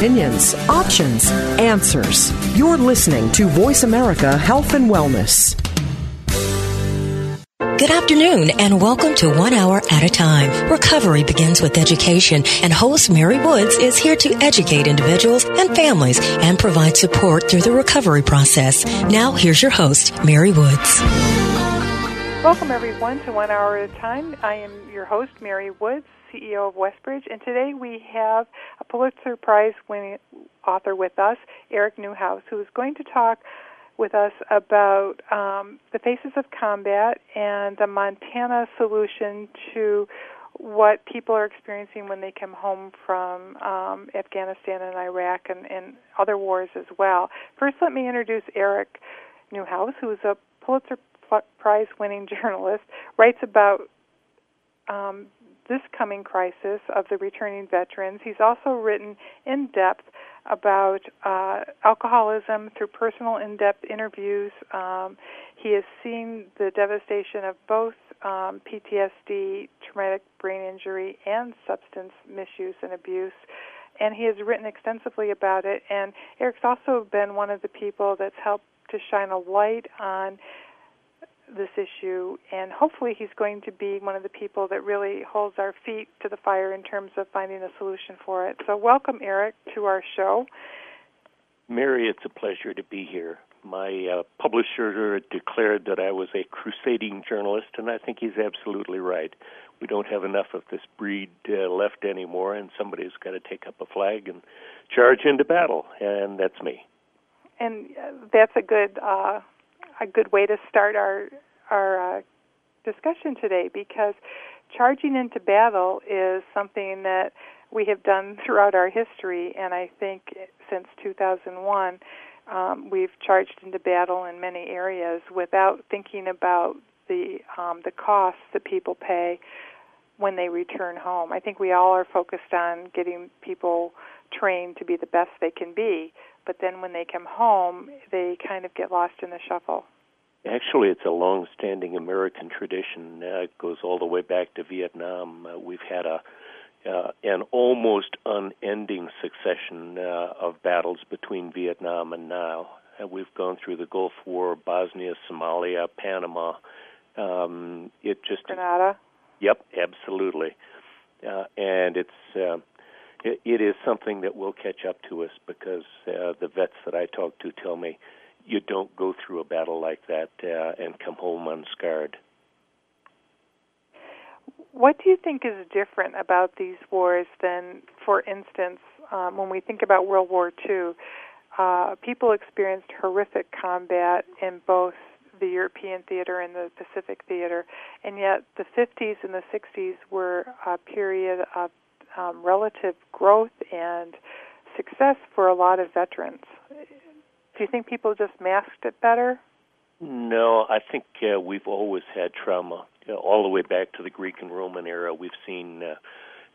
Opinions, options, answers. You're listening to Voice America Health and Wellness. Good afternoon and welcome to One Hour at a Time. Recovery begins with education and host Mary Woods is here to educate individuals and families and provide support through the recovery process. Now here's your host, Mary Woods. Welcome everyone to One Hour at a Time. I am your host, Mary Woods. CEO of Westbridge, and today we have a Pulitzer Prize winning author with us, Eric Newhouse, who is going to talk with us about um, the faces of combat and the Montana solution to what people are experiencing when they come home from um, Afghanistan and Iraq and, and other wars as well. First, let me introduce Eric Newhouse, who is a Pulitzer Prize winning journalist, writes about um, this coming crisis of the returning veterans. He's also written in depth about uh, alcoholism through personal in depth interviews. Um, he has seen the devastation of both um, PTSD, traumatic brain injury, and substance misuse and abuse. And he has written extensively about it. And Eric's also been one of the people that's helped to shine a light on this issue, and hopefully he's going to be one of the people that really holds our feet to the fire in terms of finding a solution for it. So, welcome, Eric, to our show. Mary, it's a pleasure to be here. My uh, publisher declared that I was a crusading journalist, and I think he's absolutely right. We don't have enough of this breed uh, left anymore, and somebody's got to take up a flag and charge into battle, and that's me. And uh, that's a good uh, a good way to start our our uh, discussion today because charging into battle is something that we have done throughout our history, and I think since 2001, um, we've charged into battle in many areas without thinking about the um, the costs that people pay when they return home. I think we all are focused on getting people trained to be the best they can be, but then when they come home, they kind of get lost in the shuffle. Actually, it's a long-standing American tradition. Uh, it goes all the way back to Vietnam. Uh, we've had a uh, an almost unending succession uh, of battles between Vietnam and now. Uh, we've gone through the Gulf War, Bosnia, Somalia, Panama. Um, it just Grenada. Yep, absolutely. Uh, and it's uh, it, it is something that will catch up to us because uh, the vets that I talk to tell me you don't go through a battle like that uh, and come home unscarred. What do you think is different about these wars than, for instance, um, when we think about World War II? Uh, people experienced horrific combat in both the European theater and the Pacific theater, and yet the 50s and the 60s were a period of um, relative growth and success for a lot of veterans. Do you think people just masked it better? No, I think uh, we've always had trauma. Uh, all the way back to the Greek and Roman era, we've seen uh,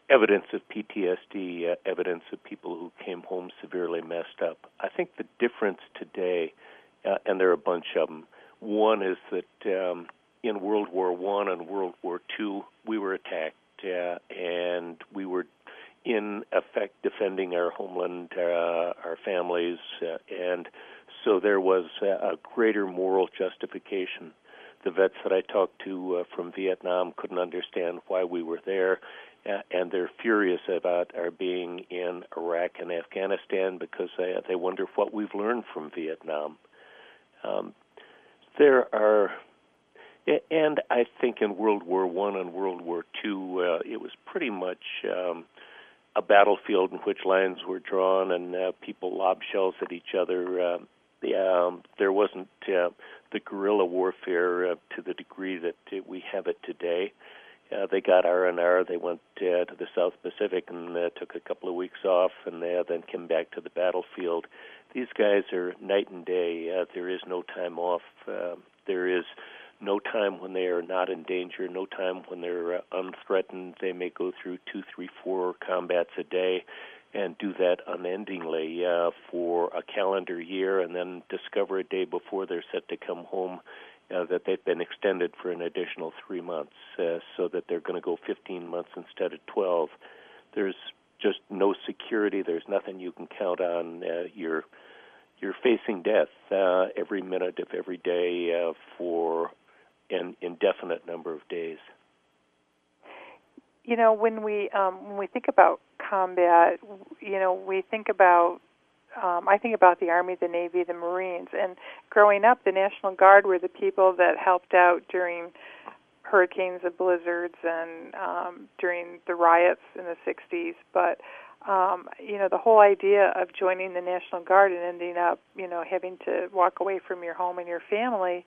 evidence of PTSD, uh, evidence of people who came home severely messed up. I think the difference today, uh, and there are a bunch of them, one is that um, in World War One and World War Two, we were attacked, uh, and we were in effect defending our homeland, uh, our families, uh, and so there was a greater moral justification. The vets that I talked to uh, from Vietnam couldn't understand why we were there, uh, and they're furious about our being in Iraq and Afghanistan because they, they wonder what we've learned from Vietnam. Um, there are and I think in World War One and World War Two, uh, it was pretty much um, a battlefield in which lines were drawn and uh, people lobbed shells at each other. Uh, the, um, there wasn't uh, the guerrilla warfare uh, to the degree that uh, we have it today. Uh, they got R and R. They went uh, to the South Pacific and uh, took a couple of weeks off, and uh, then came back to the battlefield. These guys are night and day. Uh, there is no time off. Uh, there is no time when they are not in danger. No time when they're uh, unthreatened. They may go through two, three, four combats a day and do that unendingly uh, for a calendar year and then discover a day before they're set to come home uh, that they've been extended for an additional three months uh, so that they're going to go 15 months instead of 12. There's just no security. There's nothing you can count on. Uh, you're you're facing death uh, every minute of every day uh, for an indefinite number of days. You know, when we um, when we think about combat, you know, we think about um, I think about the Army, the Navy, the Marines, and growing up, the National Guard were the people that helped out during hurricanes and blizzards and um, during the riots in the 60s. But um, you know, the whole idea of joining the National Guard and ending up, you know, having to walk away from your home and your family,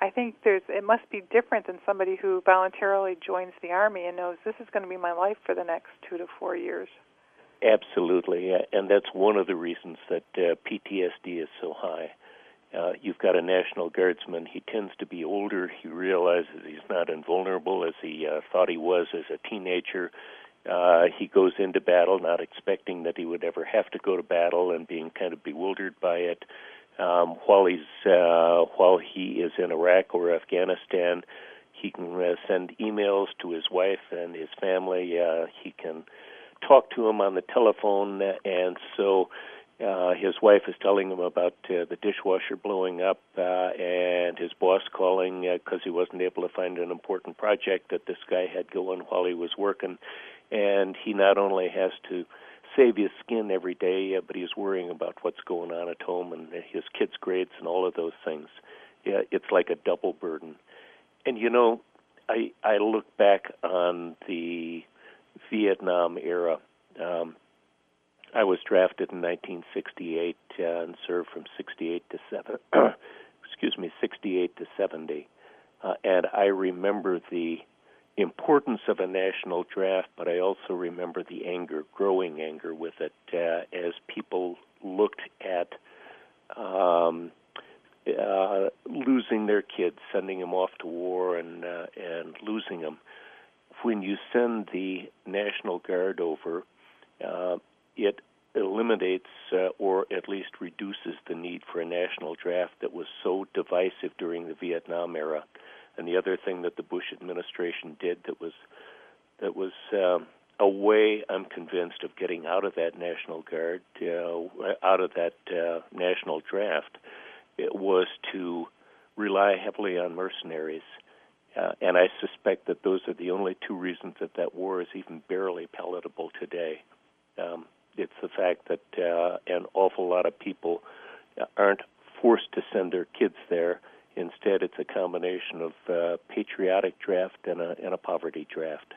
I think there's it must be different than somebody who voluntarily joins the army and knows this is going to be my life for the next two to four years. Absolutely, and that's one of the reasons that uh, PTSD is so high. Uh, you've got a National Guardsman. He tends to be older. He realizes he's not invulnerable as he uh, thought he was as a teenager. Uh, he goes into battle not expecting that he would ever have to go to battle and being kind of bewildered by it. Um, while he's uh, while he is in Iraq or Afghanistan, he can uh, send emails to his wife and his family. Uh, he can talk to him on the telephone, and so uh, his wife is telling him about uh, the dishwasher blowing up uh, and his boss calling because uh, he wasn't able to find an important project that this guy had going while he was working. And he not only has to save his skin every day, uh, but he's worrying about what's going on at home and his kids' grades and all of those things. Yeah, it's like a double burden. And you know, I I look back on the Vietnam era. Um, I was drafted in 1968 uh, and served from 68 to 7 excuse me 68 to 70 uh, and I remember the importance of a national draft but I also remember the anger growing anger with it uh, as people looked at um, uh, losing their kids sending them off to war and uh, and losing them when you send the national guard over uh, it eliminates uh, or at least reduces the need for a national draft that was so divisive during the Vietnam era. And the other thing that the Bush administration did that was that was um, a way, I'm convinced, of getting out of that national guard, uh, out of that uh, national draft, it was to rely heavily on mercenaries. Uh, and I suspect that those are the only two reasons that that war is even barely palatable today. Um, it's the fact that uh, an awful lot of people aren't forced to send their kids there. Instead, it's a combination of uh, patriotic draft and a, and a poverty draft.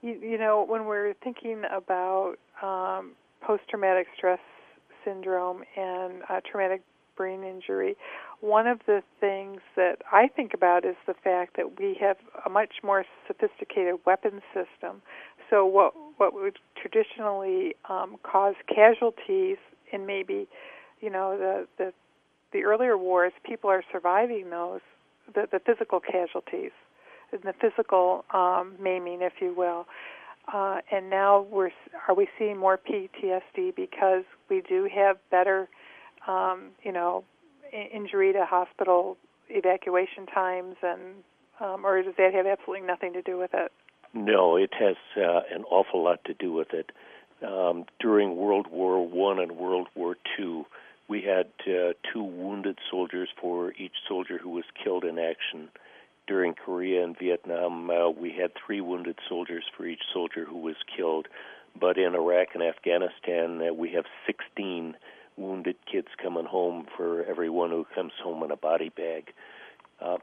You, you know, when we're thinking about um, post-traumatic stress syndrome and uh, traumatic brain injury, one of the things that I think about is the fact that we have a much more sophisticated weapons system. So what what would traditionally um, cause casualties in maybe, you know, the the the earlier wars, people are surviving those the the physical casualties and the physical um, maiming, if you will. Uh, and now we're are we seeing more PTSD because we do have better, um, you know, injury to hospital evacuation times, and um, or does that have absolutely nothing to do with it? No, it has uh, an awful lot to do with it. Um, during World War One and World War Two, we had uh, two wounded soldiers for each soldier who was killed in action. During Korea and Vietnam, uh, we had three wounded soldiers for each soldier who was killed. But in Iraq and Afghanistan, uh, we have 16 wounded kids coming home for everyone who comes home in a body bag. Uh,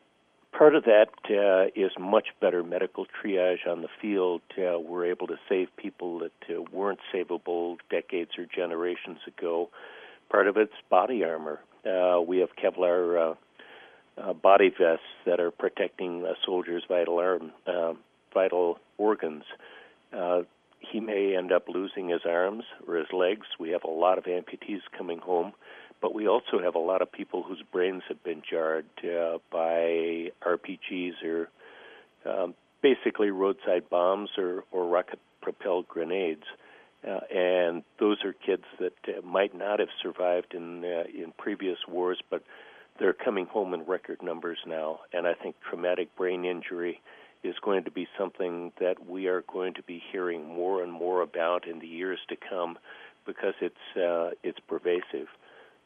Part of that uh, is much better medical triage on the field. Uh, we're able to save people that uh, weren't savable decades or generations ago. Part of it's body armor. Uh, we have Kevlar uh, uh, body vests that are protecting a soldier's vital arm, uh, vital organs. Uh, he may end up losing his arms or his legs. We have a lot of amputees coming home but we also have a lot of people whose brains have been jarred by RPGs or um, basically roadside bombs or, or rocket propelled grenades. Uh, and those are kids that uh, might not have survived in uh, in previous wars, but they're coming home in record numbers now. And I think traumatic brain injury is going to be something that we are going to be hearing more and more about in the years to come because it's uh, it's pervasive.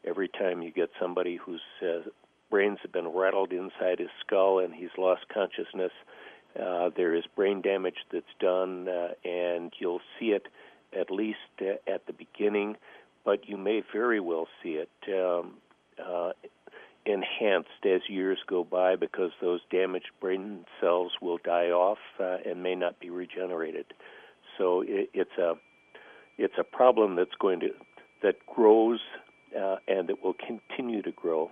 Every time you get somebody whose uh, brains have been rattled inside his skull and he's lost consciousness, uh, there is brain damage that's done, and you'll see it at least uh, at the beginning, but you may very well see it um, uh, enhanced as years go by because those damaged brain cells will die off uh, and may not be regenerated. So it, it's a it's a problem that's going to that grows uh, and it will continue to grow.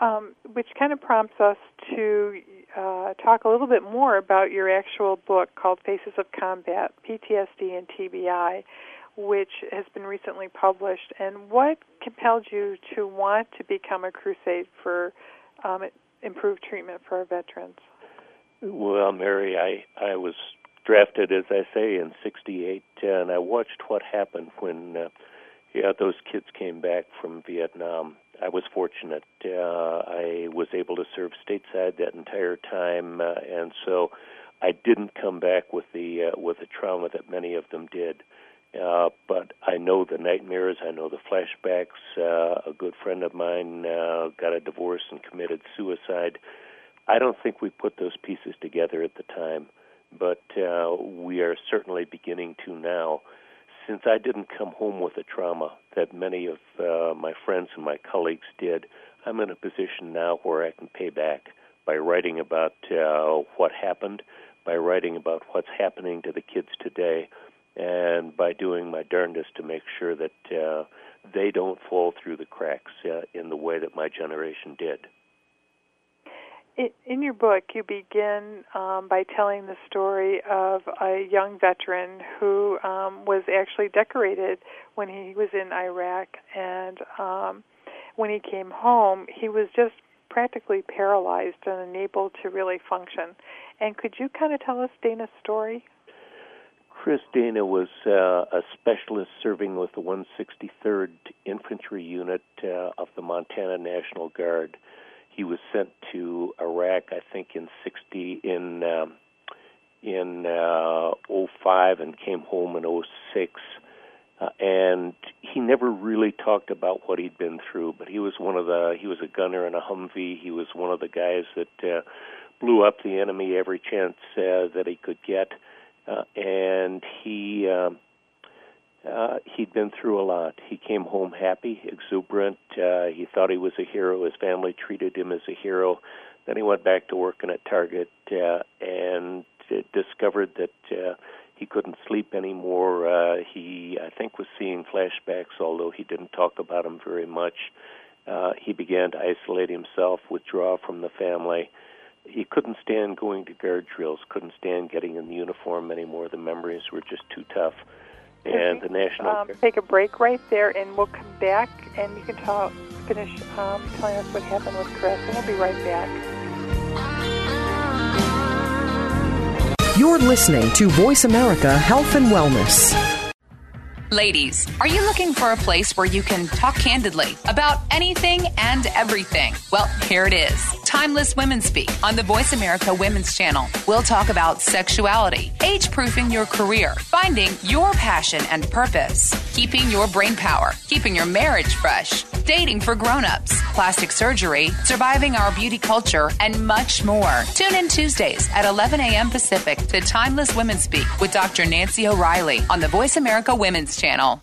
Um, which kind of prompts us to uh, talk a little bit more about your actual book called Faces of Combat PTSD and TBI, which has been recently published. And what compelled you to want to become a crusade for um, improved treatment for our veterans? Well, Mary, I, I was drafted, as I say, in 68, and I watched what happened when uh, yeah, those kids came back from Vietnam. I was fortunate. Uh, I was able to serve stateside that entire time, uh, and so I didn't come back with the uh, with the trauma that many of them did. Uh, but I know the nightmares. I know the flashbacks. Uh, a good friend of mine uh, got a divorce and committed suicide. I don't think we put those pieces together at the time, but uh, we are certainly beginning to now since I didn't come home with a trauma that many of uh, my friends and my colleagues did, I'm in a position now where I can pay back by writing about uh, what happened, by writing about what's happening to the kids today, and by doing my darndest to make sure that uh, they don't fall through the cracks uh, in the way that my generation did in your book, you begin um, by telling the story of a young veteran who um, was actually decorated when he was in Iraq, and um, when he came home, he was just practically paralyzed and unable to really function. And could you kind of tell us Dana's story? Chris Dana was uh, a specialist serving with the 163rd Infantry Unit uh, of the Montana National Guard he was sent to Iraq, I think, in '60 in um, in uh, 05 and came home in 06. Uh, and he never really talked about what he'd been through, but he was one of the he was a gunner in a Humvee. He was one of the guys that uh, blew up the enemy every chance uh, that he could get, uh, and he. Uh, uh, he'd been through a lot. He came home happy, exuberant. Uh, he thought he was a hero. His family treated him as a hero. Then he went back to working at Target uh, and uh, discovered that uh, he couldn't sleep anymore. Uh, he, I think, was seeing flashbacks, although he didn't talk about them very much. Uh, he began to isolate himself, withdraw from the family. He couldn't stand going to guard drills, couldn't stand getting in the uniform anymore. The memories were just too tough and the national. Um, take a break right there, and we'll come back, and you can talk, finish um, telling us what happened with Chris, and we'll be right back. You're listening to Voice America Health and Wellness. Ladies, are you looking for a place where you can talk candidly about anything and everything? Well, here it is Timeless Women Speak on the Voice America Women's Channel. We'll talk about sexuality, age proofing your career, finding your passion and purpose, keeping your brain power, keeping your marriage fresh, dating for grown ups, plastic surgery, surviving our beauty culture, and much more. Tune in Tuesdays at 11 a.m. Pacific to Timeless Women Speak with Dr. Nancy O'Reilly on the Voice America Women's Channel.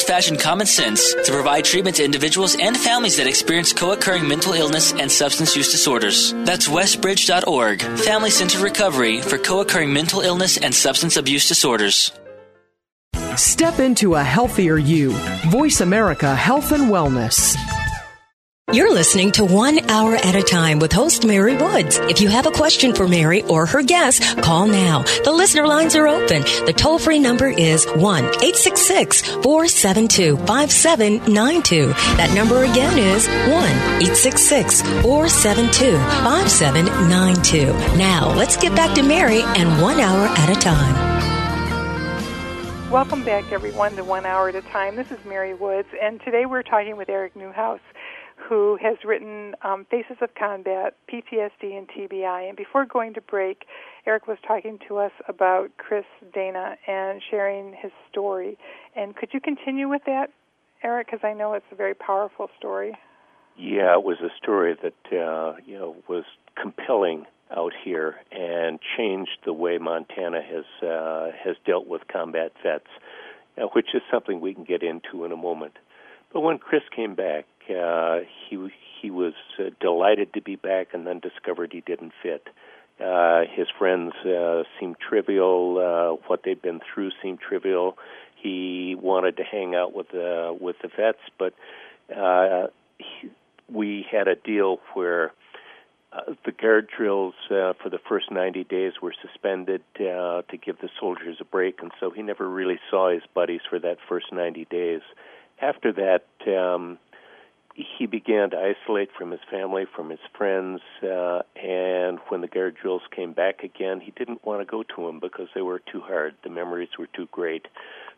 old-fashioned common sense to provide treatment to individuals and families that experience co-occurring mental illness and substance use disorders. That's westbridge.org, family-centered recovery for co-occurring mental illness and substance abuse disorders. Step into a healthier you. Voice America Health and Wellness. You're listening to One Hour at a Time with host Mary Woods. If you have a question for Mary or her guest, call now. The listener lines are open. The toll free number is 1 866 472 5792. That number again is 1 866 472 5792. Now, let's get back to Mary and One Hour at a Time. Welcome back, everyone, to One Hour at a Time. This is Mary Woods, and today we're talking with Eric Newhouse who has written um, Faces of Combat, PTSD, and TBI. And before going to break, Eric was talking to us about Chris Dana and sharing his story. And could you continue with that, Eric? Because I know it's a very powerful story. Yeah, it was a story that uh, you know was compelling out here and changed the way Montana has uh, has dealt with combat vets, uh, which is something we can get into in a moment. But when Chris came back, uh, he he was uh, delighted to be back, and then discovered he didn't fit. Uh, his friends uh, seemed trivial. Uh, what they'd been through seemed trivial. He wanted to hang out with the with the vets, but uh, he, we had a deal where uh, the guard drills uh, for the first 90 days were suspended uh, to give the soldiers a break, and so he never really saw his buddies for that first 90 days. After that, um, he began to isolate from his family, from his friends, uh, and when the guard drills came back again, he didn't want to go to them because they were too hard. The memories were too great.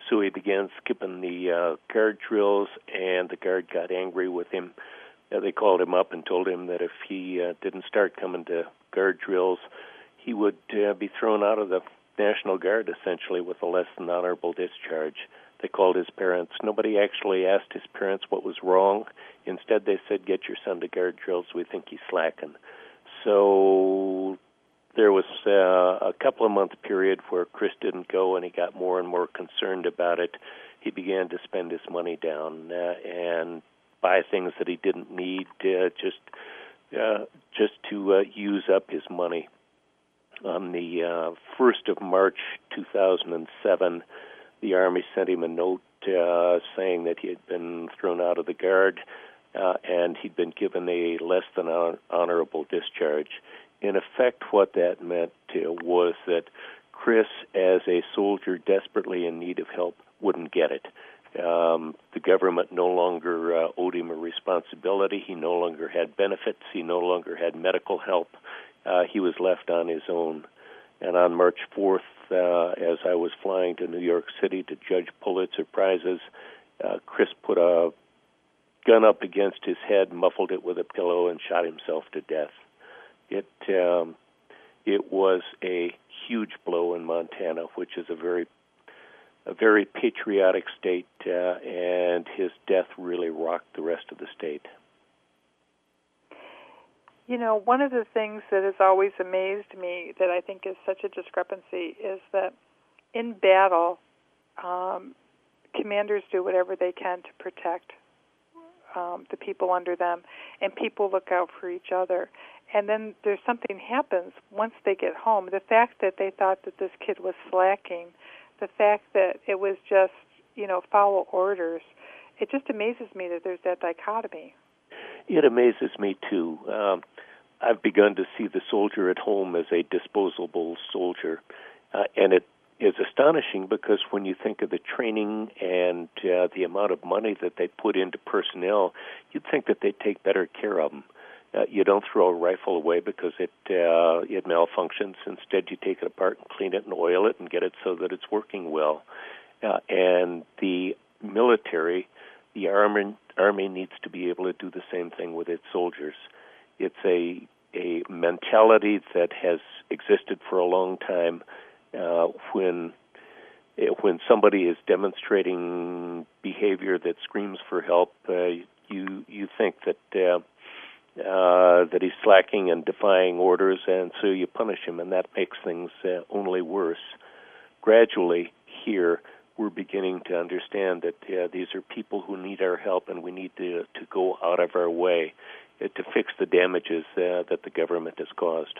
So he began skipping the uh, guard drills, and the guard got angry with him. Uh, they called him up and told him that if he uh, didn't start coming to guard drills, he would uh, be thrown out of the National Guard essentially with a less than honorable discharge. They called his parents. Nobody actually asked his parents what was wrong. Instead, they said, "Get your son to guard drills. We think he's slacking." So there was uh, a couple of month period where Chris didn't go, and he got more and more concerned about it. He began to spend his money down uh, and buy things that he didn't need, uh, just uh, just to uh, use up his money. On the uh, first of March, 2007 the Army sent him a note uh, saying that he had been thrown out of the Guard uh, and he'd been given a less than honorable discharge. In effect, what that meant uh, was that Chris, as a soldier desperately in need of help, wouldn't get it. Um, the government no longer uh, owed him a responsibility. He no longer had benefits. He no longer had medical help. Uh, he was left on his own. And on March 4th, uh, as I was flying to New York City to judge Pulitzer Prizes, uh, Chris put a gun up against his head, muffled it with a pillow, and shot himself to death. It um, it was a huge blow in Montana, which is a very a very patriotic state, uh, and his death really rocked the rest of the state. You know, one of the things that has always amazed me that I think is such a discrepancy is that in battle, um, commanders do whatever they can to protect um, the people under them, and people look out for each other. And then there's something happens once they get home. The fact that they thought that this kid was slacking, the fact that it was just you know foul orders, it just amazes me that there's that dichotomy. It amazes me too. Um, I've begun to see the soldier at home as a disposable soldier, uh, and it is astonishing because when you think of the training and uh, the amount of money that they put into personnel, you'd think that they'd take better care of them. Uh, you don't throw a rifle away because it uh, it malfunctions. Instead, you take it apart and clean it and oil it and get it so that it's working well. Uh, and the military, the army, army needs to be able to do the same thing with its soldiers. It's a a mentality that has existed for a long time. Uh, when eh, when somebody is demonstrating behavior that screams for help, uh, you you think that uh, uh, that he's slacking and defying orders, and so you punish him, and that makes things uh, only worse. Gradually, here we're beginning to understand that uh, these are people who need our help, and we need to to go out of our way uh, to fix the damages uh, that the government has caused.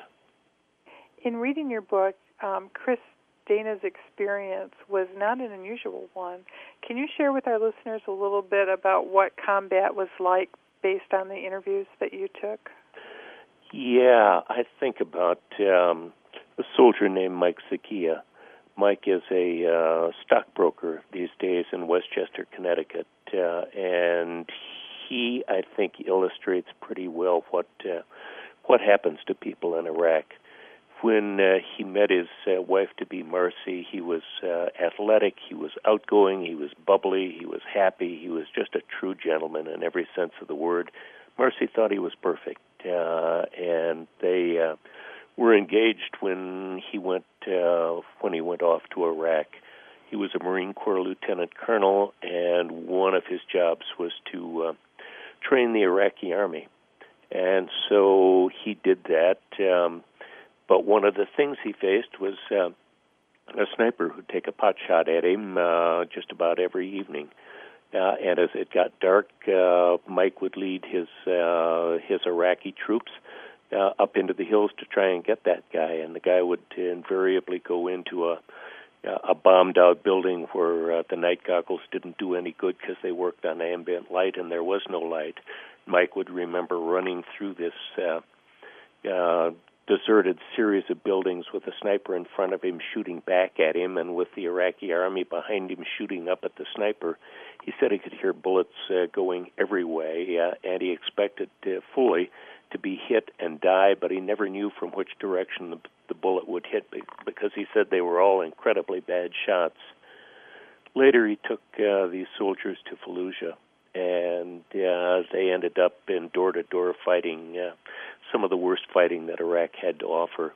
In reading your book, um, Chris Dana's experience was not an unusual one. Can you share with our listeners a little bit about what combat was like based on the interviews that you took? Yeah, I think about um, a soldier named Mike Zacchea. Mike is a uh, stockbroker these days in Westchester, Connecticut, uh, and he, I think, illustrates pretty well what uh, what happens to people in Iraq. When uh, he met his uh, wife to be Marcy, he was uh, athletic, he was outgoing, he was bubbly, he was happy, he was just a true gentleman in every sense of the word. Marcy thought he was perfect, uh, and they uh, were engaged when he went uh, when he went off to Iraq. He was a Marine Corps lieutenant colonel, and one of his jobs was to uh, train the Iraqi army. And so he did that. Um, but one of the things he faced was uh, a sniper who'd take a pot shot at him uh, just about every evening. Uh, and as it got dark, uh, Mike would lead his uh, his Iraqi troops uh, up into the hills to try and get that guy. And the guy would invariably go into a a bombed out building where uh, the night goggles didn't do any good because they worked on ambient light and there was no light. Mike would remember running through this uh, uh, deserted series of buildings with a sniper in front of him shooting back at him and with the Iraqi army behind him shooting up at the sniper. He said he could hear bullets uh, going every way uh, and he expected uh, fully to be hit and die, but he never knew from which direction the, the bullet would hit because he said they were all incredibly bad shots. Later, he took uh, these soldiers to Fallujah, and uh, they ended up in door to door fighting, uh, some of the worst fighting that Iraq had to offer.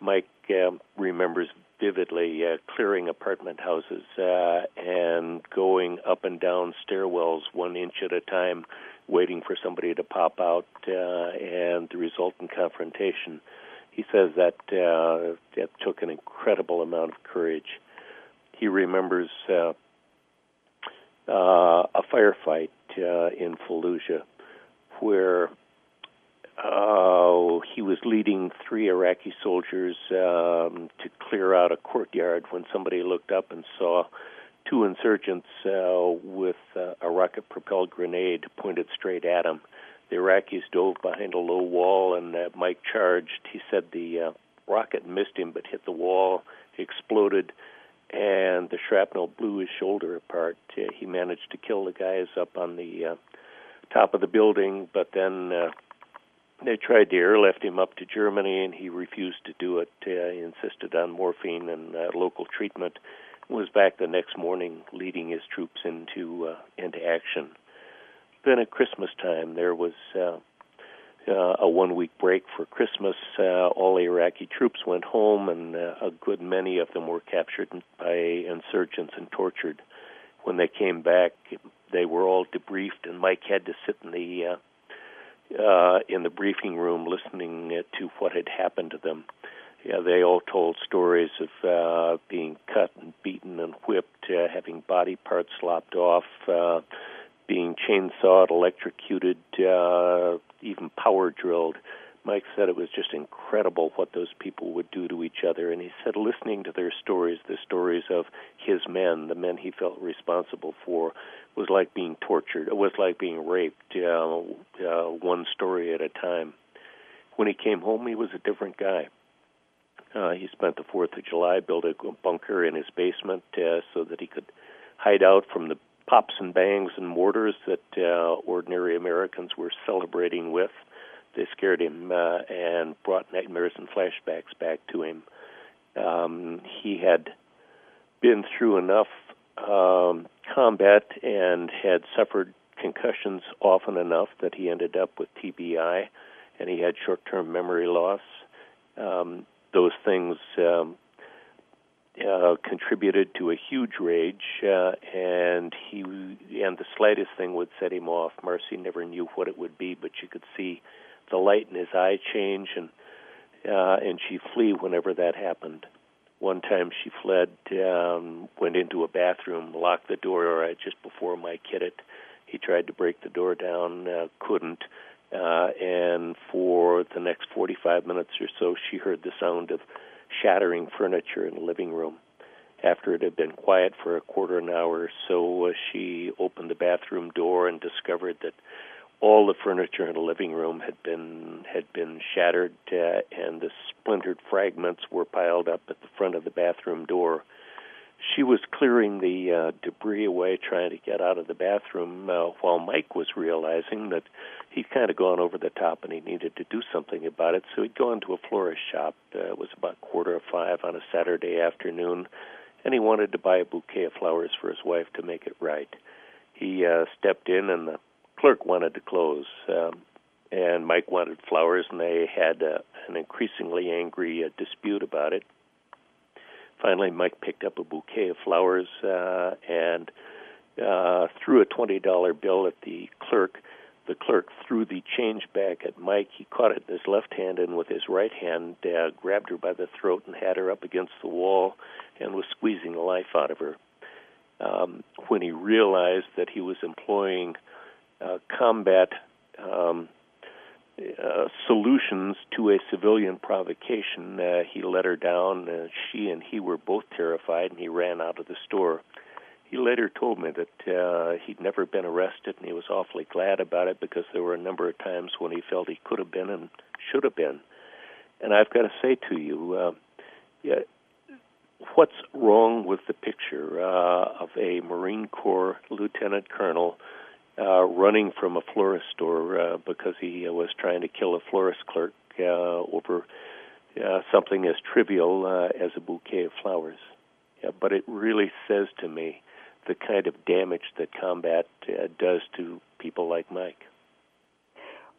Mike um, remembers vividly uh, clearing apartment houses uh, and going up and down stairwells one inch at a time waiting for somebody to pop out uh, and the resultant confrontation. He says that uh, that took an incredible amount of courage. He remembers uh, uh, a firefight uh, in Fallujah where uh, he was leading three Iraqi soldiers um, to clear out a courtyard when somebody looked up and saw two insurgents uh, with uh, a rocket propelled grenade pointed straight at him. The Iraqis dove behind a low wall, and uh, Mike charged. He said the uh, rocket missed him but hit the wall, exploded, and the shrapnel blew his shoulder apart. Uh, he managed to kill the guys up on the uh, top of the building, but then uh, they tried to airlift him up to Germany, and he refused to do it. Uh, he insisted on morphine and uh, local treatment was back the next morning leading his troops into uh, into action. Then at Christmas time, there was uh, uh, a one week break for Christmas. Uh, all Iraqi troops went home, and uh, a good many of them were captured by insurgents and tortured. When they came back, they were all debriefed, and Mike had to sit in the uh, uh, in the briefing room listening to what had happened to them yeah, they all told stories of uh, being cut and beaten and whipped, uh, having body parts lopped off, uh, being chainsawed, electrocuted, uh, even power drilled. Mike said it was just incredible what those people would do to each other. And he said listening to their stories, the stories of his men, the men he felt responsible for, was like being tortured. It was like being raped, uh, uh, one story at a time. When he came home, he was a different guy. Uh, he spent the Fourth of July built a bunker in his basement uh, so that he could hide out from the pops and bangs and mortars that uh, ordinary Americans were celebrating with. They scared him uh, and brought nightmares and flashbacks back to him. Um, he had been through enough um, combat and had suffered concussions often enough that he ended up with TBI, and he had short-term memory loss. Um, those things um, uh, contributed to a huge rage, uh, and he and the slightest thing would set him off. Marcy never knew what it would be, but you could see the light in his eye change, and uh, and she flee whenever that happened. One time she fled, um, went into a bathroom, locked the door right just before Mike hit it. He tried to break the door down, uh, couldn't. Uh, and for the next 45 minutes or so, she heard the sound of shattering furniture in the living room. After it had been quiet for a quarter of an hour or so, uh, she opened the bathroom door and discovered that all the furniture in the living room had been had been shattered, uh, and the splintered fragments were piled up at the front of the bathroom door. She was clearing the uh, debris away, trying to get out of the bathroom, uh, while Mike was realizing that he'd kind of gone over the top and he needed to do something about it. So he'd gone to a florist shop. Uh, it was about quarter of five on a Saturday afternoon, and he wanted to buy a bouquet of flowers for his wife to make it right. He uh, stepped in, and the clerk wanted to close. Um, and Mike wanted flowers, and they had uh, an increasingly angry uh, dispute about it. Finally, Mike picked up a bouquet of flowers uh, and uh, threw a twenty dollar bill at the clerk. The clerk threw the change back at Mike. He caught it in his left hand and with his right hand uh, grabbed her by the throat and had her up against the wall and was squeezing the life out of her. Um, when he realized that he was employing uh, combat um, uh, solutions to a civilian provocation. Uh, he let her down. Uh, she and he were both terrified, and he ran out of the store. He later told me that uh, he'd never been arrested, and he was awfully glad about it because there were a number of times when he felt he could have been and should have been. And I've got to say to you, yeah, what's wrong with the picture of a Marine Corps lieutenant colonel uh, running from a florist store uh, because he uh, was trying to kill a florist clerk uh, over uh, something as trivial uh, as a bouquet of flowers. Yeah, but it really says to me the kind of damage that combat uh, does to people like Mike.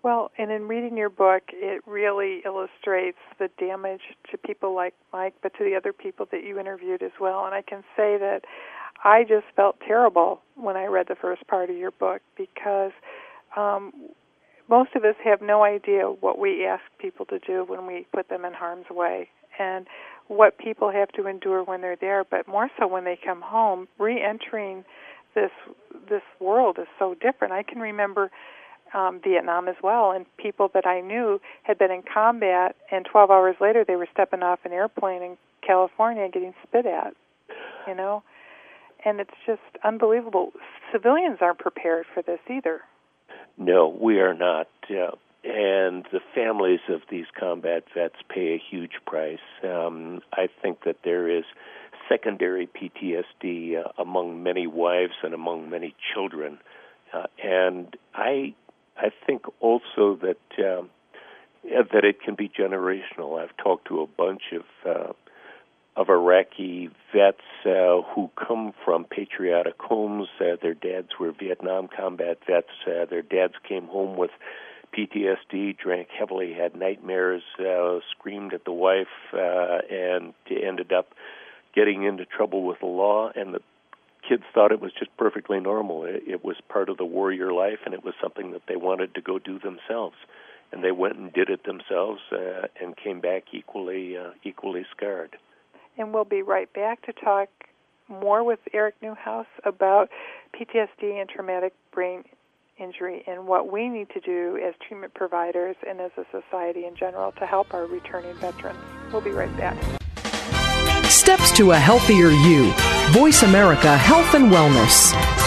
Well, and in reading your book, it really illustrates the damage to people like Mike, but to the other people that you interviewed as well. And I can say that I just felt terrible when I read the first part of your book because um, most of us have no idea what we ask people to do when we put them in harm's way and what people have to endure when they're there, but more so when they come home. Re-entering this this world is so different. I can remember um, Vietnam as well, and people that I knew had been in combat, and 12 hours later they were stepping off an airplane in California and getting spit at. You know, and it's just unbelievable. Civilians aren't prepared for this either. No, we are not. Uh, and the families of these combat vets pay a huge price. Um, I think that there is secondary PTSD uh, among many wives and among many children, uh, and I I think also that um, that it can be generational. I've talked to a bunch of uh, of Iraqi vets uh, who come from patriotic homes. Uh, their dads were Vietnam combat vets. Uh, their dads came home with PTSD, drank heavily, had nightmares, uh, screamed at the wife, uh, and ended up getting into trouble with the law. And the kids thought it was just perfectly normal. It, it was part of the warrior life, and it was something that they wanted to go do themselves. And they went and did it themselves, uh, and came back equally uh, equally scarred and we'll be right back to talk more with Eric Newhouse about PTSD and traumatic brain injury and what we need to do as treatment providers and as a society in general to help our returning veterans. We'll be right back. Steps to a healthier you. Voice America Health and Wellness.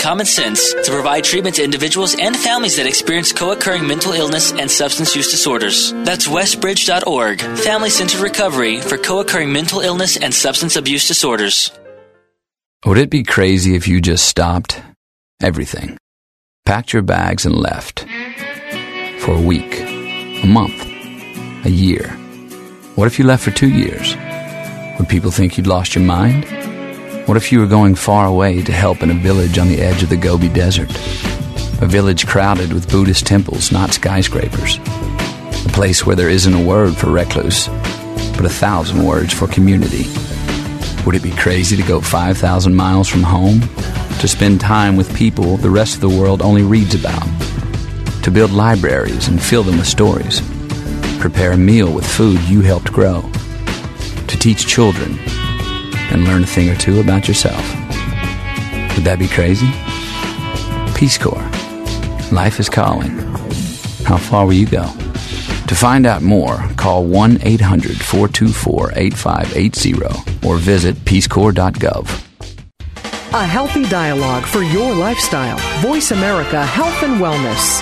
common sense to provide treatment to individuals and families that experience co-occurring mental illness and substance use disorders. That's westbridge.org, Family Centered Recovery for co-occurring mental illness and substance abuse disorders. Would it be crazy if you just stopped everything, packed your bags and left for a week, a month, a year? What if you left for two years? Would people think you'd lost your mind? What if you were going far away to help in a village on the edge of the Gobi Desert? A village crowded with Buddhist temples, not skyscrapers. A place where there isn't a word for recluse, but a thousand words for community. Would it be crazy to go 5,000 miles from home to spend time with people the rest of the world only reads about, to build libraries and fill them with stories, prepare a meal with food you helped grow, to teach children and learn a thing or two about yourself. Would that be crazy? Peace Corps. Life is calling. How far will you go? To find out more, call 1 800 424 8580 or visit peacecorps.gov. A healthy dialogue for your lifestyle. Voice America Health and Wellness.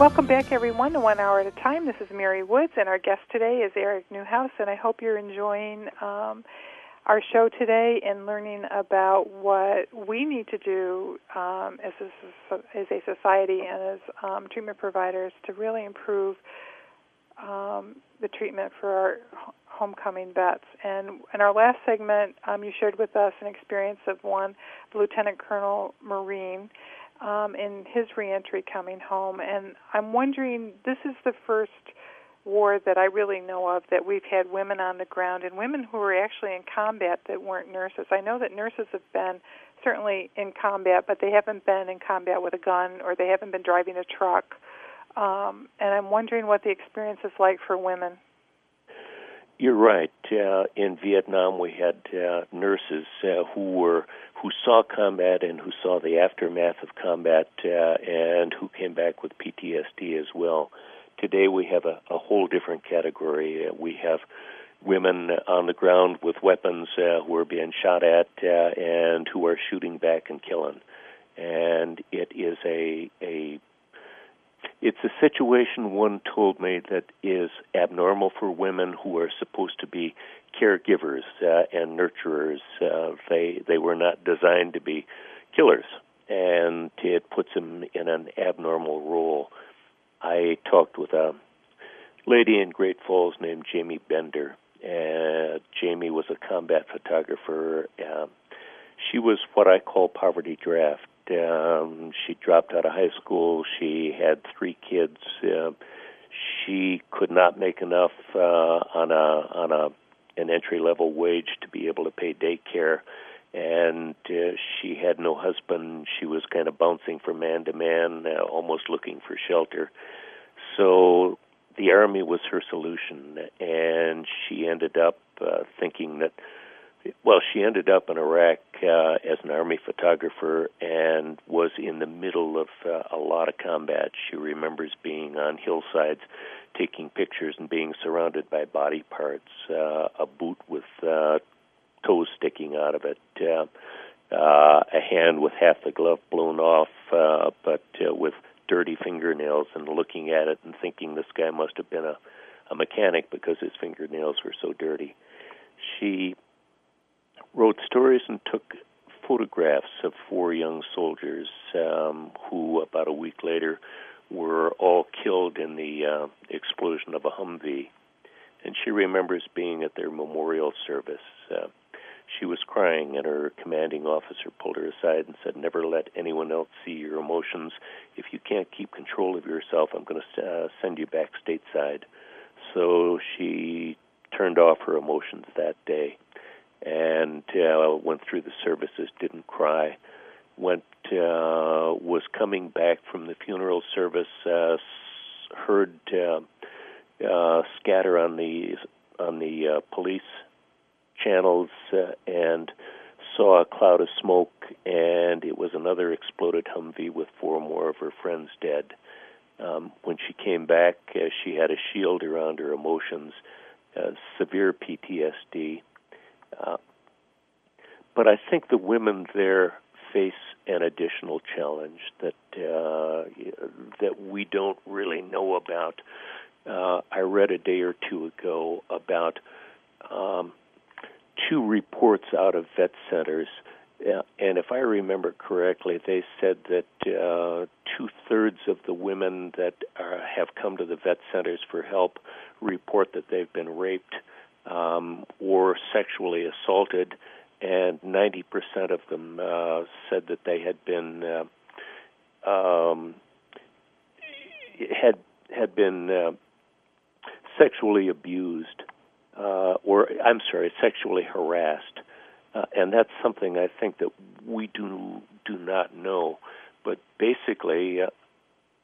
Welcome back, everyone, to One Hour at a Time. This is Mary Woods, and our guest today is Eric Newhouse, and I hope you're enjoying um, our show today and learning about what we need to do um, as, a, as a society and as um, treatment providers to really improve um, the treatment for our homecoming vets. And in our last segment, um, you shared with us an experience of one Lieutenant Colonel Marine um, in his reentry coming home. And I'm wondering, this is the first war that I really know of that we've had women on the ground and women who were actually in combat that weren't nurses. I know that nurses have been certainly in combat, but they haven't been in combat with a gun or they haven't been driving a truck. Um, and I'm wondering what the experience is like for women. You're right. Uh, in Vietnam, we had uh, nurses uh, who were who saw combat and who saw the aftermath of combat, uh, and who came back with PTSD as well. Today, we have a, a whole different category. Uh, we have women on the ground with weapons uh, who are being shot at uh, and who are shooting back and killing. And it is a a it's a situation one told me that is abnormal for women who are supposed to be caregivers uh, and nurturers. Uh, they they were not designed to be killers, and it puts them in an abnormal role. I talked with a lady in Great Falls named Jamie Bender. Uh, Jamie was a combat photographer. Uh, she was what I call poverty draft. Um, she dropped out of high school. She had three kids. Uh, she could not make enough uh, on a on a an entry level wage to be able to pay daycare, and uh, she had no husband. She was kind of bouncing from man to man, uh, almost looking for shelter. So the army was her solution, and she ended up uh, thinking that well, she ended up in Iraq uh, as an army photographer and was in the middle of uh, a lot of combat. She remembers being on hillsides taking pictures and being surrounded by body parts, uh, a boot with uh, toes sticking out of it, uh, uh, a hand with half the glove blown off, uh, but uh, with dirty fingernails, and looking at it and thinking this guy must have been a, a mechanic because his fingernails were so dirty. She wrote stories and took photographs of four young soldiers um, who, about a week later, were all killed in the uh, explosion of a Humvee. And she remembers being at their memorial service. Uh, she was crying, and her commanding officer pulled her aside and said, Never let anyone else see your emotions. If you can't keep control of yourself, I'm going to uh, send you back stateside. So she turned off her emotions that day and uh, went through the services, didn't cry. Went uh, was coming back from the funeral service, uh, heard uh, uh, scatter on the on the uh, police channels, uh, and saw a cloud of smoke, and it was another exploded Humvee with four more of her friends dead. Um, when she came back, uh, she had a shield around her emotions, uh, severe PTSD uh, but I think the women there face an additional challenge that uh, that we don't really know about. Uh, I read a day or two ago about um, two reports out of vet centers Uh, and if I remember correctly, they said that uh, two thirds of the women that are, have come to the vet centers for help report that they've been raped um, or sexually assaulted, and 90% of them uh, said that they had been uh, um, had had been uh, sexually abused, uh, or I'm sorry, sexually harassed. Uh, and that's something I think that we do do not know. But basically, uh,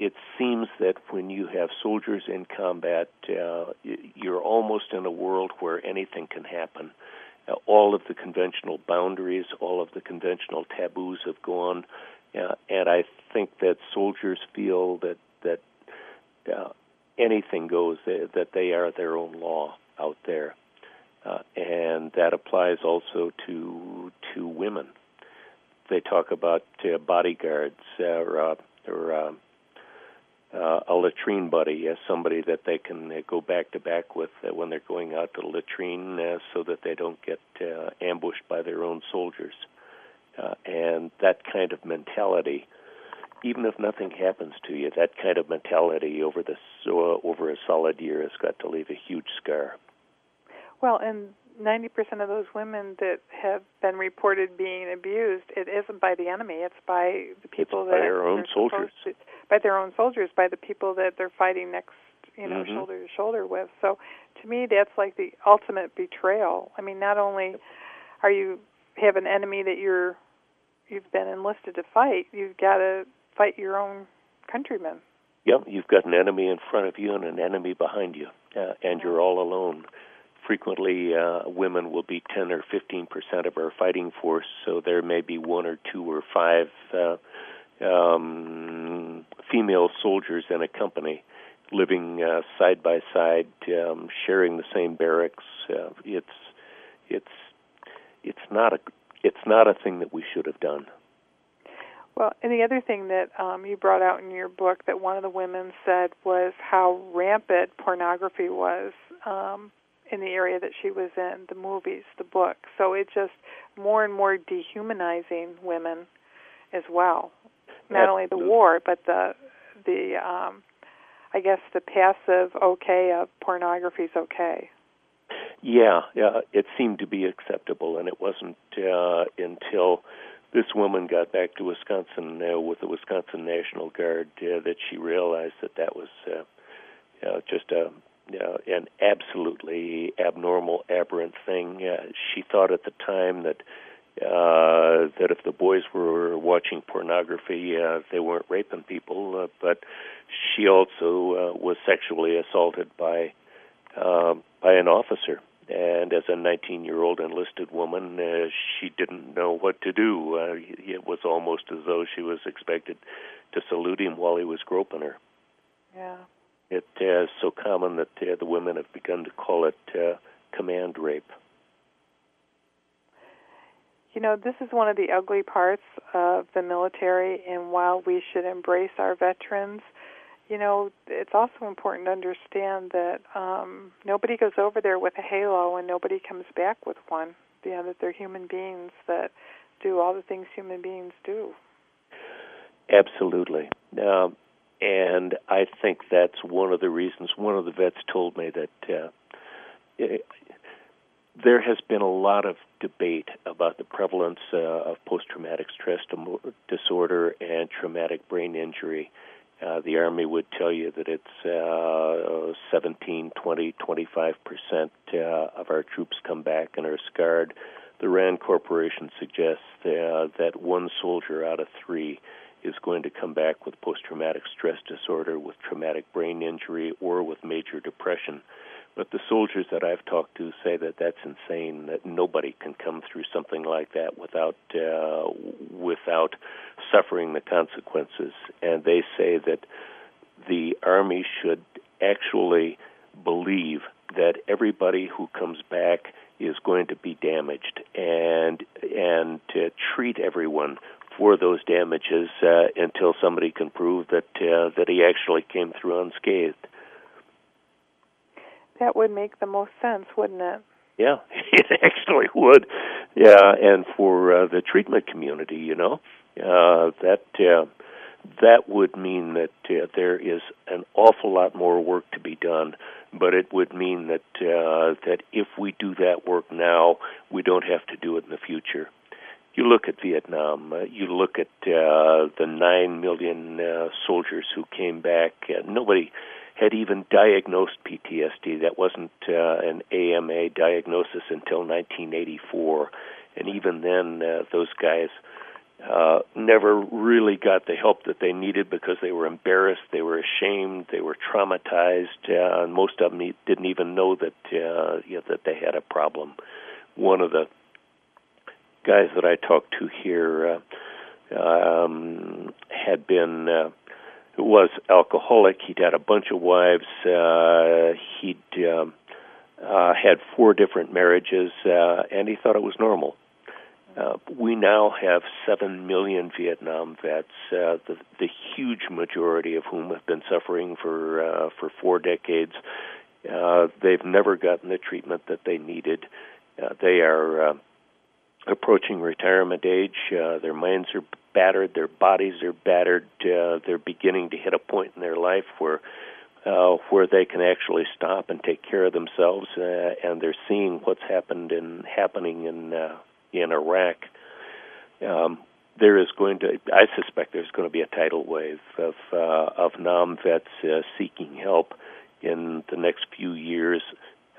it seems that when you have soldiers in combat, uh, you're almost in a world where anything can happen. Uh, all of the conventional boundaries, all of the conventional taboos have gone, uh, and I think that soldiers feel that that uh, anything goes, that they are their own law out there. Uh, and that applies also to to women. They talk about uh, bodyguards or, or uh, a latrine buddy as somebody that they can uh, go back to back with uh, when they're going out to the latrine, uh, so that they don't get uh, ambushed by their own soldiers. Uh, and that kind of mentality, even if nothing happens to you, that kind of mentality over the uh, over a solid year has got to leave a huge scar. Well, and 90% of those women that have been reported being abused, it isn't by the enemy, it's by the people it's that by their own soldiers. To, by their own soldiers, by the people that they're fighting next, you know, mm-hmm. shoulder to shoulder with. So, to me, that's like the ultimate betrayal. I mean, not only are you have an enemy that you're you've been enlisted to fight, you've got to fight your own countrymen. Yep, you've got an enemy in front of you and an enemy behind you, uh, and you're all alone frequently uh, women will be 10 or 15 percent of our fighting force, so there may be one or two or five uh, um, female soldiers in a company living uh, side by side, um, sharing the same barracks. Uh, it's it's it's not a it's not a thing that we should have done. Well, and the other thing that um, you brought out in your book that one of the women said was how rampant pornography was. Um, in the area that she was in, the movies, the book. So it just more and more dehumanizing women as well. Not only the war, but the the um I guess the passive okay of pornography is okay. Yeah, yeah, it seemed to be acceptable, and it wasn't uh, until this woman got back to Wisconsin uh, with the Wisconsin National Guard uh, that she realized that that was uh, you know, just a uh, an absolutely abnormal, aberrant thing. Uh, she thought at the time that uh, that if the boys were watching pornography, uh, they weren't raping people. Uh, but she also uh, was sexually assaulted by uh, by an officer. And as a 19-year-old enlisted woman, uh, she didn't know what to do. Uh, it was almost as though she was expected to salute him while he was groping her. Yeah. It is so common that uh, the women have begun to call it uh, command rape. You know, this is one of the ugly parts of the military, and while we should embrace our veterans, you know, it's also important to understand that um, nobody goes over there with a halo and nobody comes back with one. You know, that they're human beings that do all the things human beings do. Absolutely. Um, and I think that's one of the reasons. One of the vets told me that uh, it, there has been a lot of debate about the prevalence uh, of post-traumatic stress disorder and traumatic brain injury. Uh, the Army would tell you that it's uh, 17, 20, 25 percent uh, of our troops come back and are scarred. The RAND Corporation suggests uh, that one soldier out of three is going to come back with post traumatic stress disorder, with traumatic brain injury, or with major depression. But the soldiers that I've talked to say that that's insane. That nobody can come through something like that without uh, without suffering the consequences. And they say that the army should actually believe that everybody who comes back is going to be damaged, and and to treat everyone for those damages uh, until somebody can prove that uh, that he actually came through unscathed. That would make the most sense, wouldn't it? Yeah, it actually would. Yeah, and for uh, the treatment community, you know, uh, that uh, that would mean that uh, there is an awful lot more work to be done. But it would mean that uh, that if we do that work now, we don't have to do it in the future. You look at Vietnam. Uh, you look at uh, the nine million uh, soldiers who came back. Uh, nobody had even diagnosed PTSD. That wasn't uh, an AMA diagnosis until 1984, and even then, uh, those guys uh, never really got the help that they needed because they were embarrassed, they were ashamed, they were traumatized, uh, and most of them didn't even know that uh, you know, that they had a problem. One of the guys that I talked to here uh, um, had been uh, was alcoholic. He'd had a bunch of wives. Uh, he'd um, uh, had four different marriages, uh, and he thought it was normal. Uh, we now have seven million Vietnam vets, uh, the, the huge majority of whom have been suffering for uh, for four decades. Uh, they've never gotten the treatment that they needed. Uh, they are uh, approaching retirement age. Uh, their minds are battered. Their bodies are battered. Uh, they're beginning to hit a point in their life where uh, where they can actually stop and take care of themselves, uh, and they're seeing what's happened in happening in uh, in Iraq, um, there is going to, I suspect, there's going to be a tidal wave of uh, of Nam vets uh, seeking help in the next few years.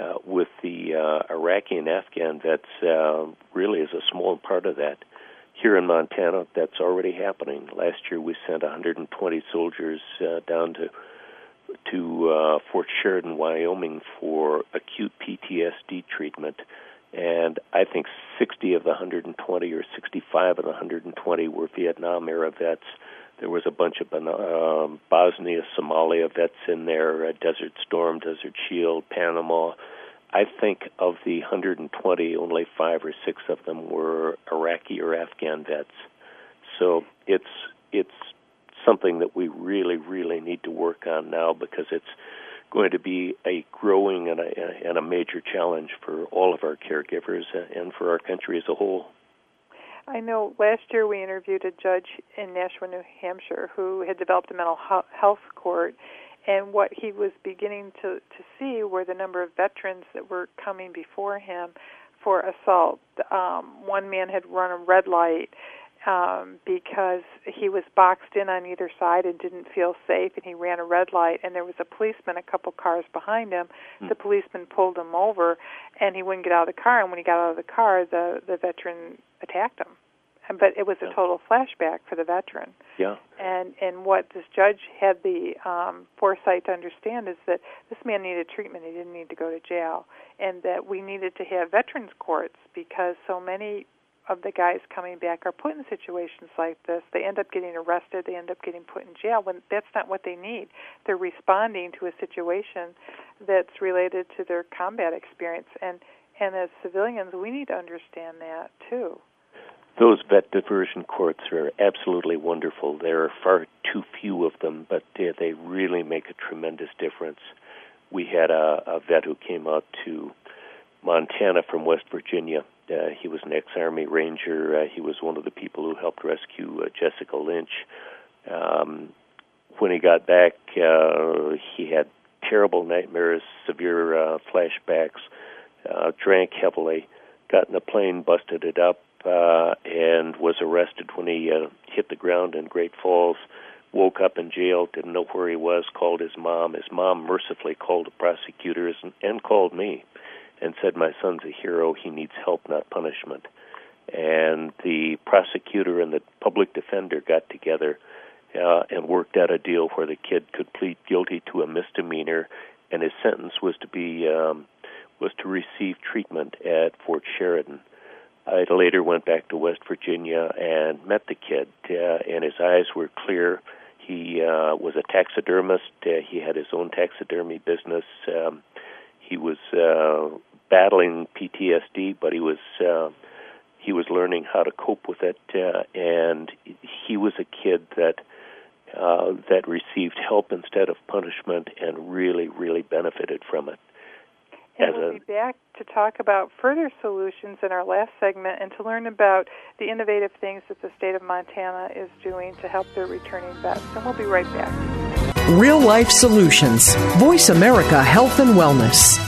Uh, with the uh, Iraqi and Afghan vets, uh, really is a small part of that. Here in Montana, that's already happening. Last year, we sent 120 soldiers uh, down to to uh, Fort Sheridan, Wyoming, for acute PTSD treatment and I think 60 of the 120 or 65 of the 120 were Vietnam era vets. There was a bunch of um, Bosnia, Somalia vets in there, uh, Desert Storm, Desert Shield, Panama. I think of the 120, only five or six of them were Iraqi or Afghan vets. So it's it's something that we really, really need to work on now because it's going to be a growing and a, and a major challenge for all of our caregivers and for our country as a whole. I know last year we interviewed a judge in Nashua, New Hampshire, who had developed a mental health court, and what he was beginning to to see were the number of veterans that were coming before him for assault. Um, one man had run a red light um, because he was boxed in on either side and didn't feel safe, and he ran a red light, and there was a policeman a couple cars behind him. Mm. The policeman pulled him over, and he wouldn't get out of the car. And when he got out of the car, the the veteran attacked him. But it was a total flashback for the veteran. Yeah. And and what this judge had the um, foresight to understand is that this man needed treatment. He didn't need to go to jail, and that we needed to have veterans courts because so many of the guys coming back are put in situations like this. They end up getting arrested. They end up getting put in jail when that's not what they need. They're responding to a situation that's related to their combat experience, and and as civilians, we need to understand that too. Those vet diversion courts are absolutely wonderful. There are far too few of them, but they, they really make a tremendous difference. We had a, a vet who came out to Montana from West Virginia uh, he was an ex-army ranger. Uh, he was one of the people who helped rescue uh, Jessica Lynch. Um, when he got back, uh, he had terrible nightmares, severe uh, flashbacks, uh, drank heavily, got in a plane, busted it up, uh, and was arrested when he uh, hit the ground in Great Falls. Woke up in jail, didn't know where he was, called his mom. His mom mercifully called the prosecutors and, and called me and said, My son's a hero. He needs help, not punishment. And the prosecutor and the public defender got together uh, and worked out a deal where the kid could plead guilty to a misdemeanor, and his sentence was to be um, was to receive treatment at Fort Sheridan. I later went back to West Virginia and met the kid, uh, and his eyes were clear. He uh, was a taxidermist. Uh, he had his own taxidermy business. Um, he was uh, battling PTSD, but he was uh, he was learning how to cope with it, uh, and he was a kid that uh, that received help instead of punishment, and really, really benefited from it. And we'll be back to talk about further solutions in our last segment and to learn about the innovative things that the state of Montana is doing to help their returning vets. And we'll be right back. Real life solutions. Voice America Health and Wellness.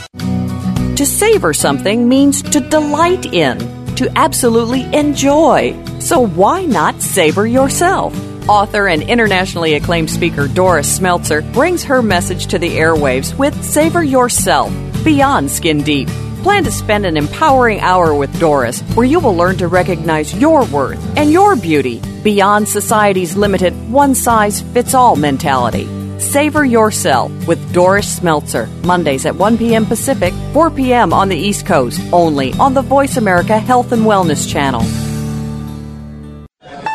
To savor something means to delight in, to absolutely enjoy. So why not savor yourself? Author and internationally acclaimed speaker Doris Smeltzer brings her message to the airwaves with Savor Yourself Beyond Skin Deep. Plan to spend an empowering hour with Doris where you will learn to recognize your worth and your beauty beyond society's limited one size fits all mentality. Savor Yourself with Doris Smeltzer, Mondays at 1 p.m. Pacific, 4 p.m. on the East Coast, only on the Voice America Health and Wellness Channel.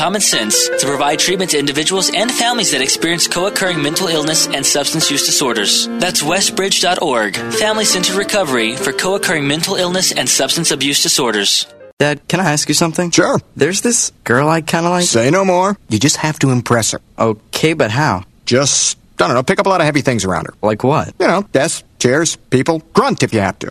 common sense to provide treatment to individuals and families that experience co-occurring mental illness and substance use disorders. That's westbridge.org, family centered recovery for co-occurring mental illness and substance abuse disorders. Dad, can I ask you something? Sure. There's this girl I kind of like. Say no more. You just have to impress her. Okay, but how? Just, I don't know, pick up a lot of heavy things around her. Like what? You know, desks, chairs, people. Grunt if you have to.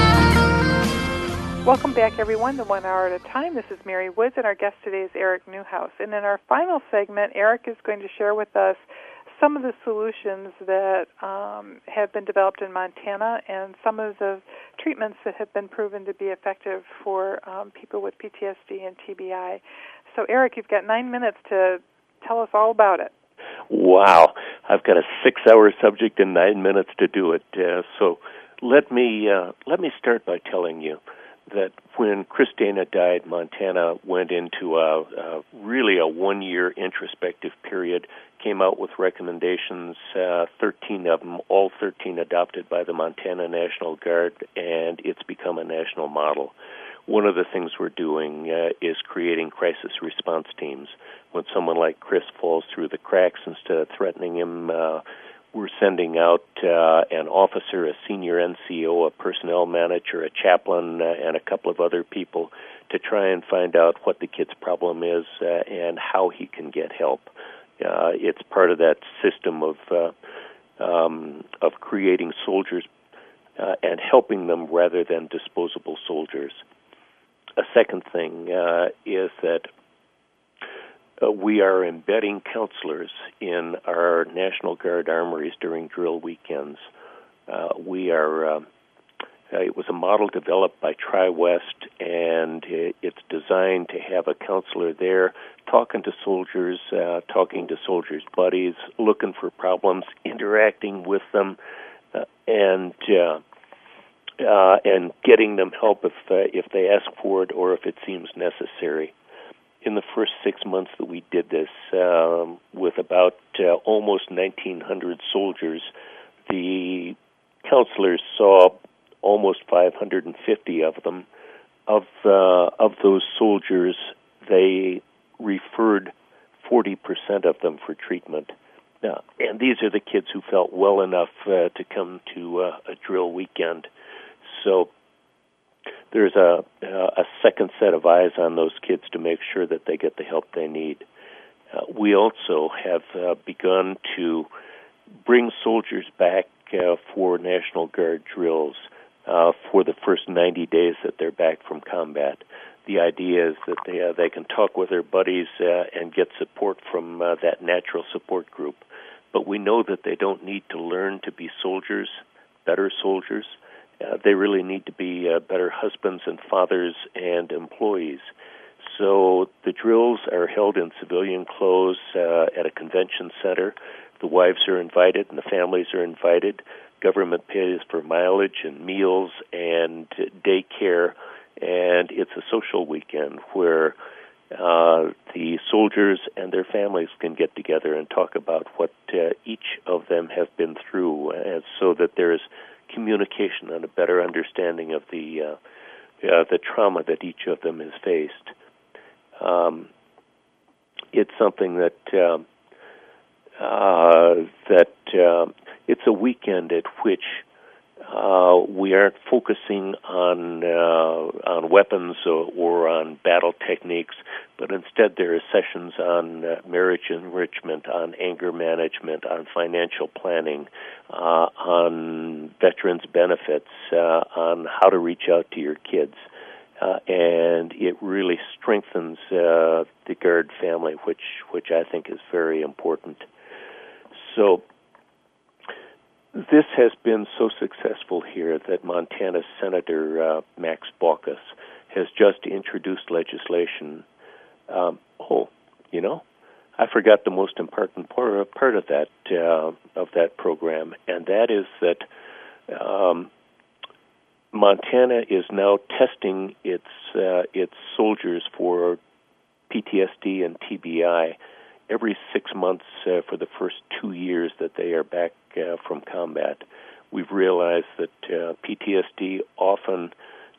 Welcome back, everyone, to One Hour at a Time. This is Mary Woods, and our guest today is Eric Newhouse. And in our final segment, Eric is going to share with us some of the solutions that um, have been developed in Montana and some of the treatments that have been proven to be effective for um, people with PTSD and TBI. So, Eric, you've got nine minutes to tell us all about it. Wow, I've got a six-hour subject and nine minutes to do it. Uh, so, let me uh, let me start by telling you that when Chris Dana died, Montana went into a, a really a one-year introspective period. Came out with recommendations, uh, 13 of them, all 13 adopted by the Montana National Guard, and it's become a national model. One of the things we're doing uh, is creating crisis response teams. When someone like Chris falls through the cracks, instead of threatening him, uh, we're sending out uh, an officer, a senior NCO, a personnel manager, a chaplain, uh, and a couple of other people to try and find out what the kid's problem is uh, and how he can get help. Uh, it's part of that system of uh, um, of creating soldiers uh, and helping them rather than disposable soldiers. A second thing uh, is that uh, we are embedding counselors in our National Guard armories during drill weekends. Uh, we are. Uh, uh it was a model developed by TriWest, and it's designed to have a counselor there talking to soldiers, uh, talking to soldiers' buddies, looking for problems, interacting with them, uh, and and getting them help if if they ask for it or if it seems necessary in the first six months that we did this, um, with about uh, almost 1,900 soldiers, the counselors saw almost 550 of them. Of uh, of those soldiers, they referred 40% of them for treatment. Now, and these are the kids who felt well enough uh, to come to uh, a drill weekend. So there's a a second set of eyes on those kids to make sure that they get the help they need. Uh, we also have uh, begun to bring soldiers back uh, for National Guard drills uh, for the first 90 days that they're back from combat. The idea is that they uh, they can talk with their buddies uh, and get support from that natural support group. But we know that they don't need to learn to be soldiers, better soldiers. Uh, they really need to be uh, better husbands and fathers and employees. So the drills are held in civilian clothes uh, at a convention center. The wives are invited and the families are invited. Government pays for mileage and meals and daycare, and it's a social weekend where uh, the soldiers and their families can get together and talk about what uh, each of them have been through, and so that there is communication and a better understanding of the uh, uh, the trauma that each of them has faced. Um, it's something that um, uh, that uh, it's a weekend at which uh, we aren't focusing on uh, on weapons or, or, on battle techniques, but instead there are sessions on uh, marriage enrichment, on anger management, on financial planning, uh, on veterans benefits, uh, on how to reach out to your kids. Uh, and it really strengthens the Guard family, which which I think is very important. So this has been so successful here that Montana Senator uh, Max Baucus has just introduced legislation. Um, oh, you know, I forgot the most important part, of that uh, of that program, and that is that um, Montana is now testing its uh, its soldiers for PTSD and TBI every six months uh, for the first two years that they are back uh, from combat. We've realized that uh, PTSD often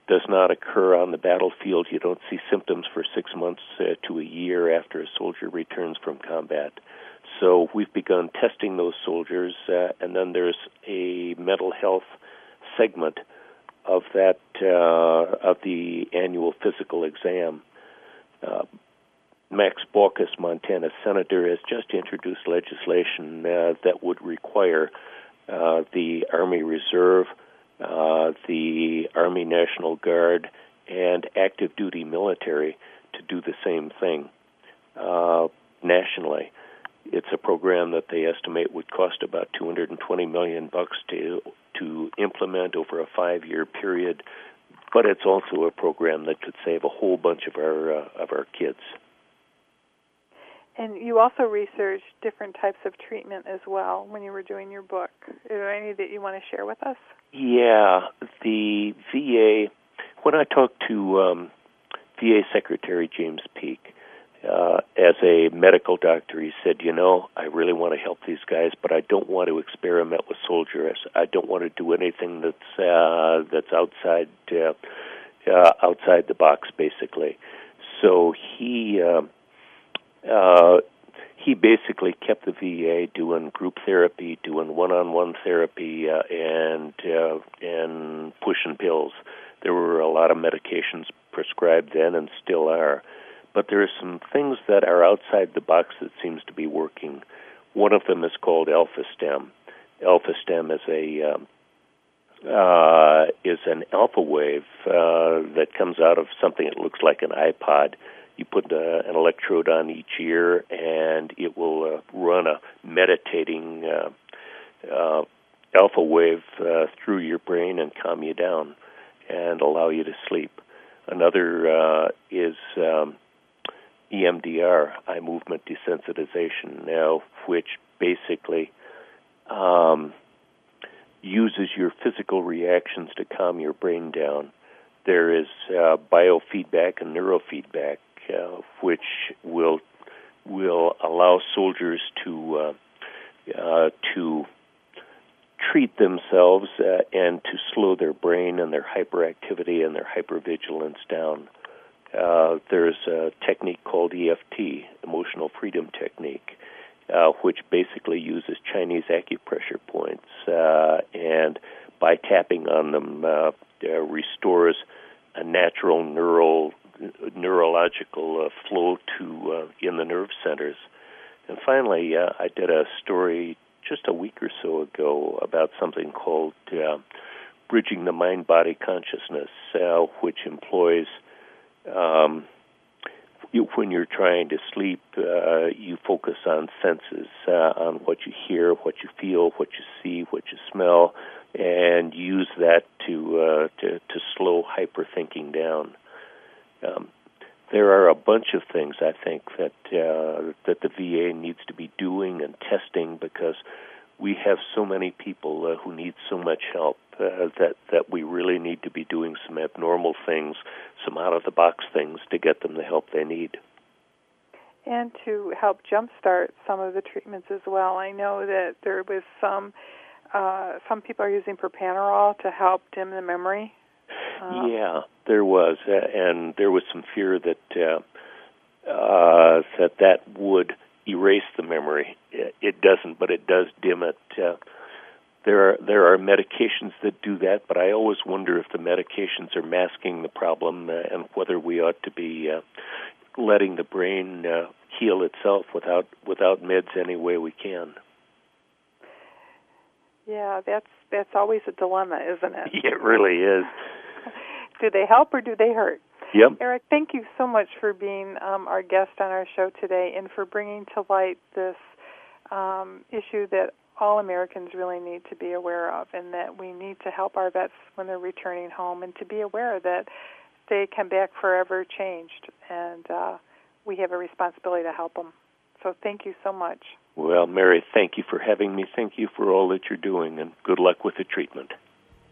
does not occur on the battlefield. You don't see symptoms for six months uh, to a year after a soldier returns from combat. So we've begun testing those soldiers, uh, and then there's a mental health segment of that uh, of the annual physical exam. Max Baucus, Montana senator, has just introduced legislation uh, that would require uh, the Army Reserve, uh, the Army National Guard, and active duty military to do the same thing uh, nationally. It's a program that they estimate would cost about 220 million bucks to to implement over a five-year period, but it's also a program that could save a whole bunch of our uh, of our kids. And you also researched different types of treatment as well when you were doing your book. Is there any that you want to share with us? Yeah, the VA. When I talked to um, VA Secretary James Peake, uh, as a medical doctor, he said, "You know, I really want to help these guys, but I don't want to experiment with soldiers. I don't want to do anything that's uh, that's outside uh, uh, outside the box, basically." So he. Uh, uh, he basically kept the VA doing group therapy, doing one-on-one therapy, uh, and uh, and pushing pills. There were a lot of medications prescribed then, and still are. But there are some things that are outside the box that seems to be working. One of them is called Alpha Stem. Alpha Stem is a um, uh, is an alpha wave uh, that comes out of something that looks like an iPod you put uh, an electrode on each ear, and it will uh, run a meditating uh, uh, alpha wave uh, through your brain and calm you down and allow you to sleep. Another uh, is um, EMDR, eye movement desensitization, now, which basically um, uses your physical reactions to calm your brain down. There is uh, biofeedback and neurofeedback uh, which will will allow soldiers to uh, uh, to treat themselves uh, and to slow their brain and their hyperactivity and their hypervigilance down. Uh, there's a technique called EFT, emotional freedom technique, which basically uses Chinese acupressure points and by tapping on them restores a natural neural neurological uh, flow to uh, in the nerve centers. And finally, uh, I did a story just a week or so ago about something called uh, bridging the mind body consciousness, uh, which employs um, you, when you're trying to sleep, uh, you focus on senses, uh, on what you hear, what you feel, what you see, what you smell, and use that to uh, to, to slow hyperthinking down. Um, there are a bunch of things I think that uh, that the VA needs to be doing and testing because we have so many people uh, who need so much help uh, that that we really need to be doing some abnormal things, some out of the box things to get them the help they need. And to help jumpstart some of the treatments as well. I know that there was some uh, some people are using propranolol to help dim the memory. Uh, yeah, there was, uh, and there was some fear that uh, uh, that that would erase the memory. It doesn't, but it does dim it. Uh, there are there are medications that do that, but I always wonder if the medications are masking the problem uh, and whether we ought to be uh, letting the brain uh, heal itself without without meds any way we can. Yeah, that's that's always a dilemma, isn't it? It really is. Do they help or do they hurt? Yep. Eric, thank you so much for being um, our guest on our show today and for bringing to light this um, issue that all Americans really need to be aware of, and that we need to help our vets when they're returning home, and to be aware that they come back forever changed, and uh, we have a responsibility to help them. So thank you so much. Well, Mary, thank you for having me. Thank you for all that you're doing, and good luck with the treatment.